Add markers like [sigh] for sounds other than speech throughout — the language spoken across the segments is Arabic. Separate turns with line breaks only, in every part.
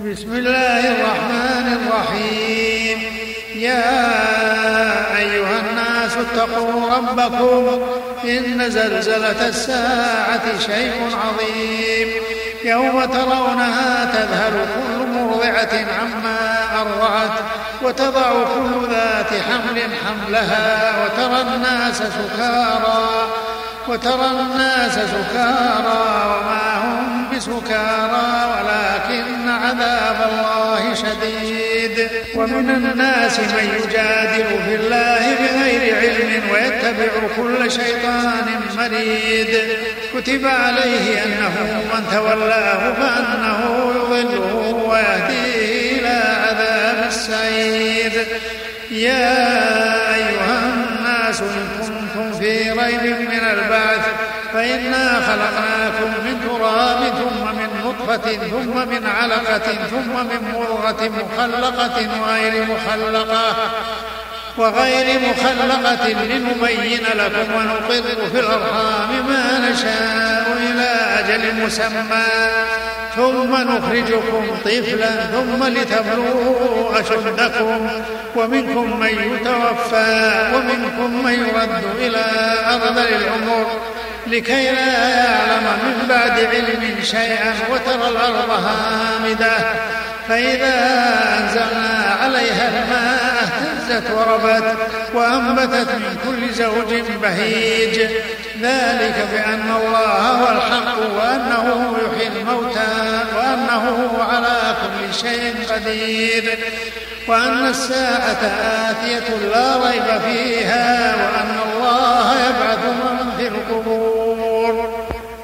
بسم الله الرحمن الرحيم. يا أيها الناس اتقوا ربكم إن زلزلة الساعة شيء عظيم. يوم ترونها تذهل كل مرضعة عما أرضعت وتضع كل ذات حمل حملها وترى الناس سكارى. وترى الناس سكارى وما هم بسكارى. ولكن عذاب الله شديد. ومن الناس من يجادل في الله بغير علم ويتبع كل شيطان مريد. كتب عليه أنه من تولاه فأنه يضله ويهديه إلى عذاب السعير يا أيها الناس إن كنتم في ريب من البعث فإنا خلقناكم من تراب ثم من نطفة ثم من علقة ثم من مضغة مخلقة وغير مخلقة. وغير مخلقة لنبين لكم ونقر في الأرحام ما نشاء إلى أجل مسمى. ثم نخرجكم طفلا ثم لتبلغوا أشدكم. ومنكم من يتوفى ومنكم من يرد إلى أرض العمر. لكي لا يعلم من بعد علم شيئا وترى الأرض هامدة. فإذا أنزلنا عليها الماء اهتزت وربت وأنبتت من كل زوج بهيج. ذلك بأن الله هو الحق وأنه يحيي الموتى وأنه على كل شيء قدير. وأن الساعة آتية لا ريب فيها وأن الله يبعث من في القبور.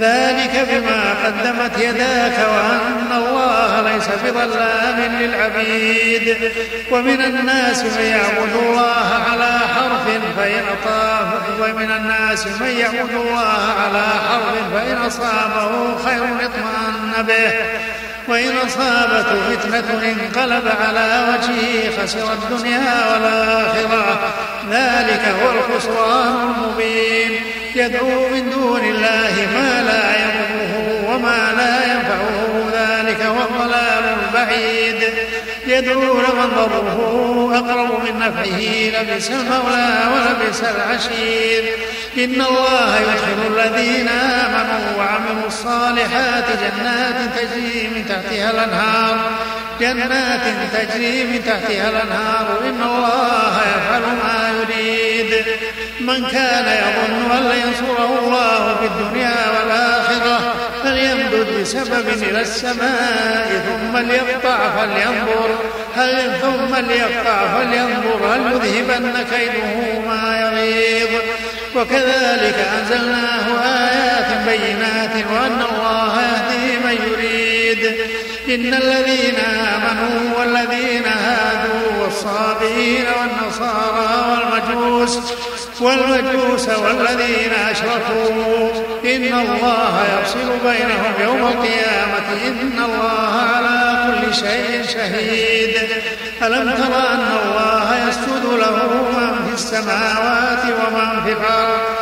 ذلك بما قدمت يداك وأن الله ليس بظلام للعبيد. ومن الناس من يعبد الله على حرف فإن أطاف ومن الناس من يعبد الله على حرف فإن أصابه خير اطمأن به. وإن أصابته فتنة انقلب على وجهه خسر الدنيا والآخرة. ذلك هو الخسران المبين. يدعو من دون الله ما لا يضره وما لا ينفعه ذلك هو الضلال البعيد. يدعو لمن ضره أقرب من نفعه لبس المولى ولبس العشير. إن الله يدخل الذين آمنوا وعملوا الصالحات جنات تجري من تحتها الأنهار. جنات تجري من تحتها الأنهار. إن الله يفعل ما يريد. من كان يظن أن ينصره الله في الدنيا والآخرة فليمدد بسبب إلى السماء ثم ليقطع فلينظر. هل ثم ليقطع فلينظر؟ هل يذهبن كيده ما يغيظ؟ وكذلك أنزلناه آيات بينات وأن الله يهدي يريد. إن الذين آمنوا والذين هادوا والصابئين والنصارى والمجوس والمجوس والذين أشركوا إن الله يفصل بينهم يوم القيامة. إن الله على كل شيء شهيد. ألم تر أن الله يسجد له من في السماوات ومن في الأرض؟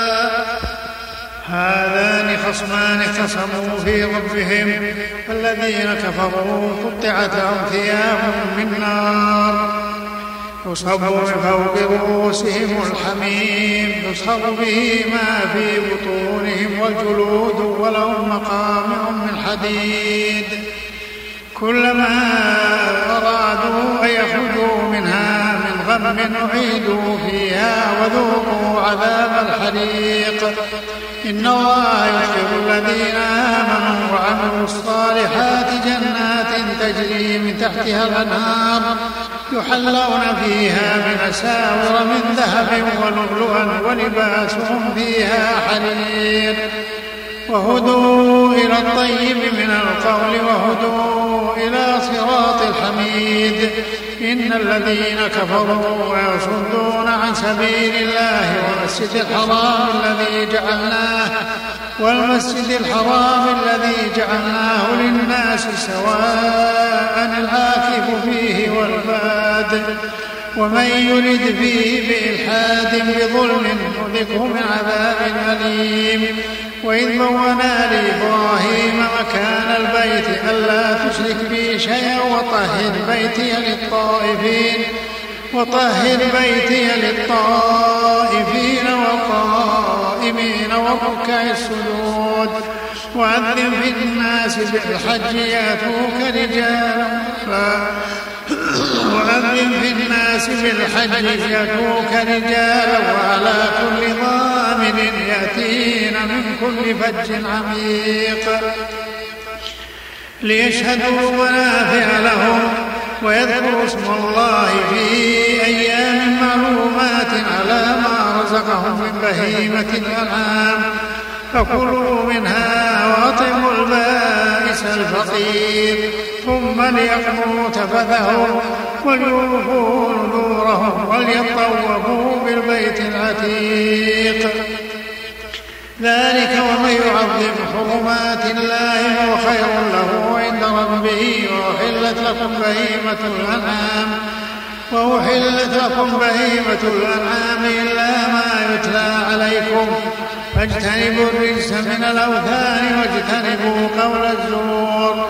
هذان خصمان اختصموا في ربهم فالذين كفروا قطعت ثياب من نار. يصب من فوق رؤوسهم الحميم يصهر به ما في بطونهم والجلود ولهم مقامع من حديد كلما أرادوا أن يخرجوا منها من غم أعيدوا فيها وذوقوا عذاب الحريق. إن الله يدخل الذين آمنوا وعملوا الصالحات جنات تجري من تحتها الأنهار يحلون فيها من أساور من ذهب ولؤلؤا ولباسهم فيها حرير وهدوا إلى الطيب من القول وهدوا إلى صراط الحميد. إن الذين كفروا ويصدون عن سبيل الله والمسجد الحرام الذي جعلناه والمسجد الحرام الذي جعلناه للناس سواء العاكف فيه والباد. ومن يرد فيه بإلحاد بظلم نذقه من عذاب أليم. وإذ بونا لإبراهيم مكان البيت ألا تشرك بي شيئا وطهر بيتي للطائفين وطهر بيتي للطائفين والقائمين والركع السجود وأذن في الناس بالحج يأتوك رجالا. وأذن في الناس بالحج يأتوك رجالا وعلى كل ضامن يأتين من كل فج عميق. ليشهدوا منافع لهم ويذكروا اسم الله في أيام معلومات على ما رزقهم من بهيمة الأنعام. فكلوا منها وأطعموا البائس الفقير. ثم ليقضوا تفثهم وليوفوا نذورهم وليطوفوا بالبيت العتيق. ذلك ومن يعظم حرمات الله فهو خير له عند ربه وأحلت لكم بهيمة الأنعام وأحلت لكم بهيمة الأنعام إلا ما يتلى عليكم. فاجتنبوا الرجس من الأوثان واجتنبوا قول الزور.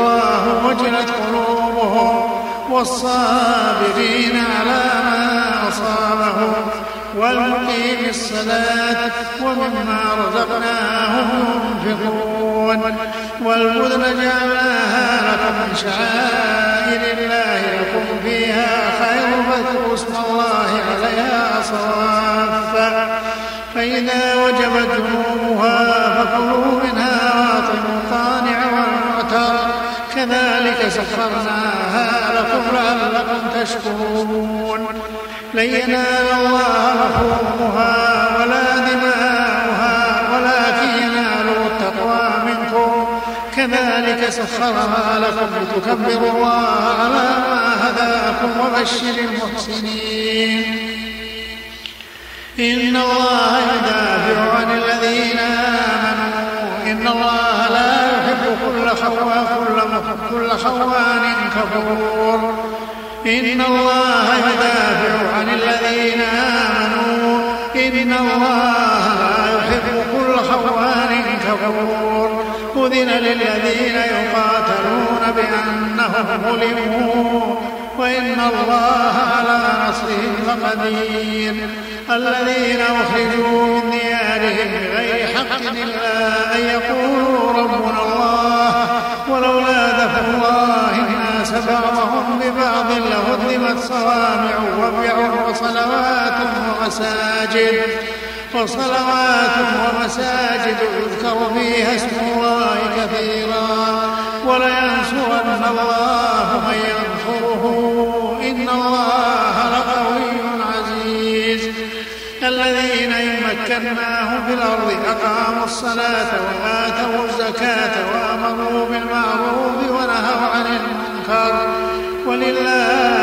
وجلت قلوبهم والصابرين على ما أصابهم والمقيم الصلاة ومما رزقناهم ينفقون والبذل جعلناها لكم من شعائر الله لكم فيها خير فاذكروا اسم الله عليها صافا فإذا وجبت جنوبها فكلوا تشكرون لن ينال الله لحومها ولا دماؤها ولكن يناله التقوى منكم. كذلك سخرها لكم لتكبروا الله على ما هداكم وبشر المحسنين. إن الله يدافع عن الذين آمنوا. إن الله لا يحب كل خوان كل خوان كفور. إن الله يدافع عن الذين آمنوا. إن الله لا يحب كل خوان كفور. أذن للذين يقاتلون بأنهم ظلموا. وإن الله على نصرهم لقدير. الذين أخرجوا من ديارهم بغير حق إلا أن يقولوا لهدمت صوامع وبيع وصلوات ومساجد. وصلوات ومساجد يذكر فيها اسم الله كثيرا. ولينصرن الله من ينصره. إن الله لقوي عزيز. الذين إن مكناهم في الأرض أقاموا الصلاة وآتوا الزكاة وأمروا بالمعروف ونهوا عن المنكر. ولله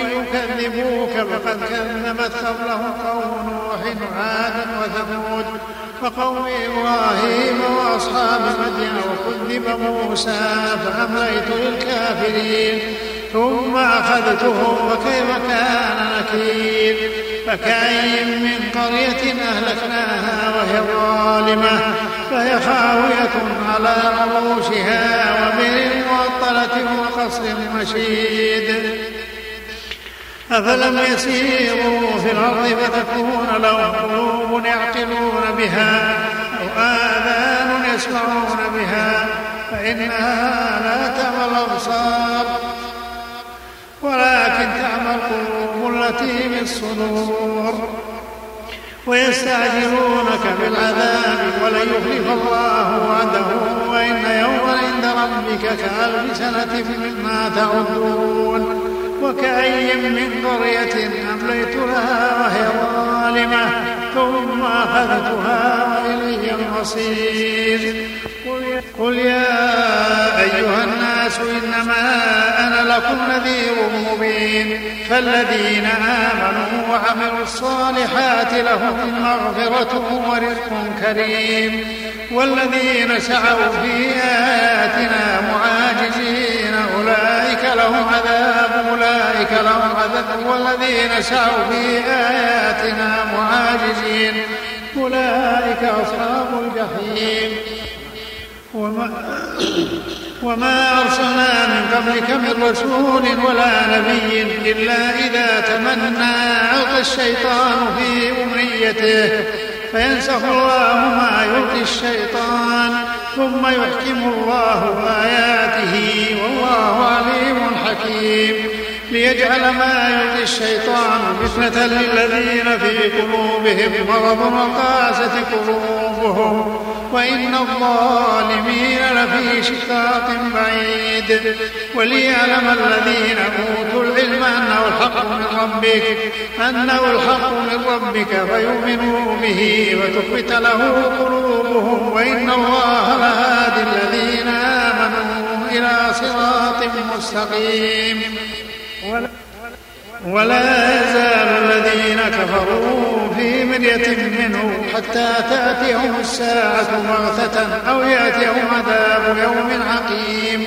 وإن يكذبوك فقد كذبت قبلهم قوم نوح وعاد وثمود وقوم إبراهيم وأصحاب مدين وكذب موسى فأمليت للكافرين ثم أخذتهم وكيف كان نكير فكأي من قرية أهلكناها وهي ظالمة فهي خاوية على عروشها وبئر معطلة وقصر مشيد أفلم يسيروا في الأرض فتكون لهم قلوب يعقلون بها أو آذان يسمعون بها فإنها لا تعمى الأبصار. ولكن تعمى القلوب التي في الصدور. ويستعجلونك بالعذاب ولن يخلف الله وعده وإن يوما عند ربك كألف سنة مما تعدون. وكأي من قرية أمليت لها وهي ظالمة ثم أخذتها وإلي المصير. قل يا أيها الناس إنما أنا لكم نذير مبين. فالذين آمنوا وعملوا الصالحات لهم مغفرة ورزق كريم. والذين سعوا في آياتنا معاجزين أولئك لهم عذاب أولئك لهم عذاب والذين سعوا في آياتنا معاجزين. أولئك أصحاب الجحيم. وما, [coughs] وما أرسلنا من قبلك من رسول ولا نبي إلا إذا تمنى ألقى الشيطان في أمنيته. فينسخ الله ما يلقي الشيطان ثم يحكم الله آياته. والله عليم حكيم ليجعل ما يلقي الشيطان فتنة للذين في قلوبهم مرض وقاسة قلوبهم وإن الظالمين لفي شقاق بعيد وليعلم الذين أوتوا العلم أنه الحق من ربك أنه الحق من ربك فيؤمنوا به وتخبت له قلوبهم وإن الله لهادي الذين آمنوا. إلى صراط مستقيم. ولا يزال الذين كفروا في مرية منه حتى تأتيهم الساعة بغتة أو يأتيهم عذاب يوم عقيم.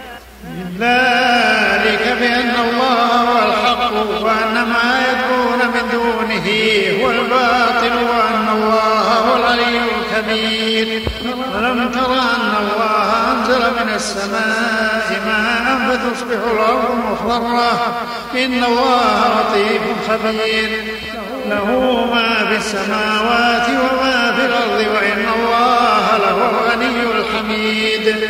ذلك بأن الله هو الحق وأن ما يدعون من دونه هو الباطل وأن الله هو العلي الكبير. ولم تر أن الله أنزل من السماء ماء فتصبح الأرض مخضرة؟ إن الله لطيف خبير. له ما في السماوات وما في الأرض وإن الله لهو الغني الحميد.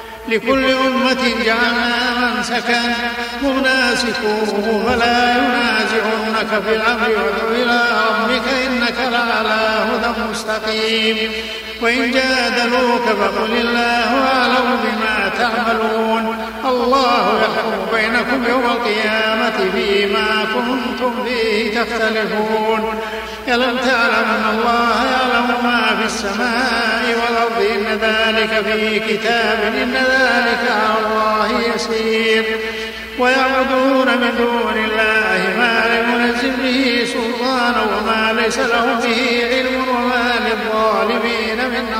لكل أمة جعلنا منسكا هم ناسكوه فلا ينازعنك في الأمر وادع إلى ربك إنك لعلى هدى مستقيم. وإن جادلوك فقل الله أعلم بما تعملون. الله يحكم بينكم يوم القيامة فيما كنتم فيه تختلفون. ألم تعلم أن الله يعلم ما في السماء والأرض إن ذلك في كتاب إن ذلك على الله يسير. ويعبدون من دون الله ما لم ينزل به سلطانا وما ليس لهم به علم وما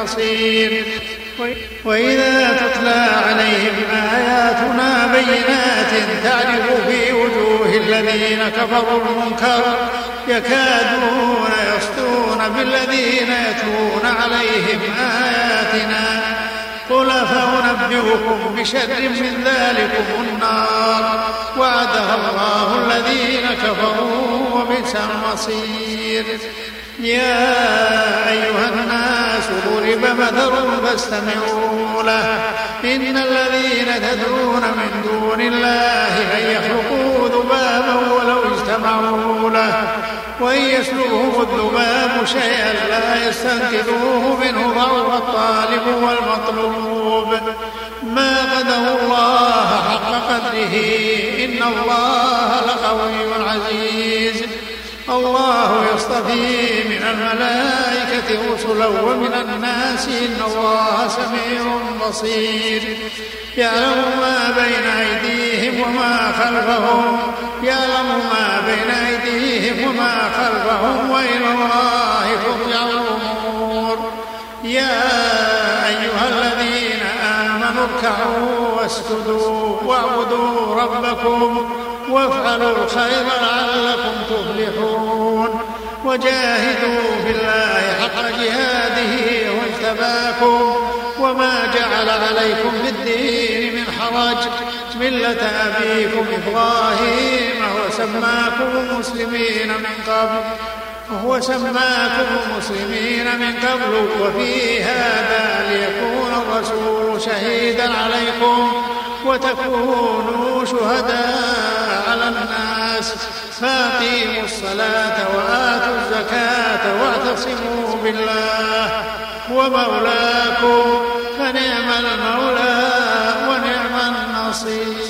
نصير وإذا تتلى عليهم آياتنا بينات تعرف في وجوه الذين كفروا المنكر يكادون يسطون بالذين يتلون عليهم آياتنا. قل فأنبئكم بشر من ذلكم النار. وعدها الله الذين كفروا وبئس المصير. يا أيها الناس ضرب مثل فاستمعوا له. إن الذين تدعون من دون الله لن يخلقوا ذبابا ولو اجتمعوا له. وإن يسلبهم الذباب شيئا لا يستنقذوه منه ضعف الطالب والمطلوب. ما قدر الله حق قدره. إن الله لقوي عزيز. الله يصطفي من الملائكة رسلا ومن الناس إن الله سميع بصير. يعلم ما بين أيديهم وما خلفهم. يعلم ما بين أيديهم وما خلفهم. وإلى الله ترجع الأمور. يا أيها الذين آمنوا اركعوا واسجدوا واعبدوا ربكم. وافعلوا الخير لعلكم تفلحون. وجاهدوا في الله حق جهاده واجتباكم وما جعل عليكم في الدين من حرج. ملة أبيكم إبراهيم وسماكم مسلمين من قبل وهو سماكم مسلمين من قبل. وفي هذا ليكون الرسول شهيدا عليكم وتكونوا شهداء على الناس. فأقيموا الصلاة وآتوا الزكاة واعتصموا بالله. هو مولاكم فنعم المولى ونعم النصير.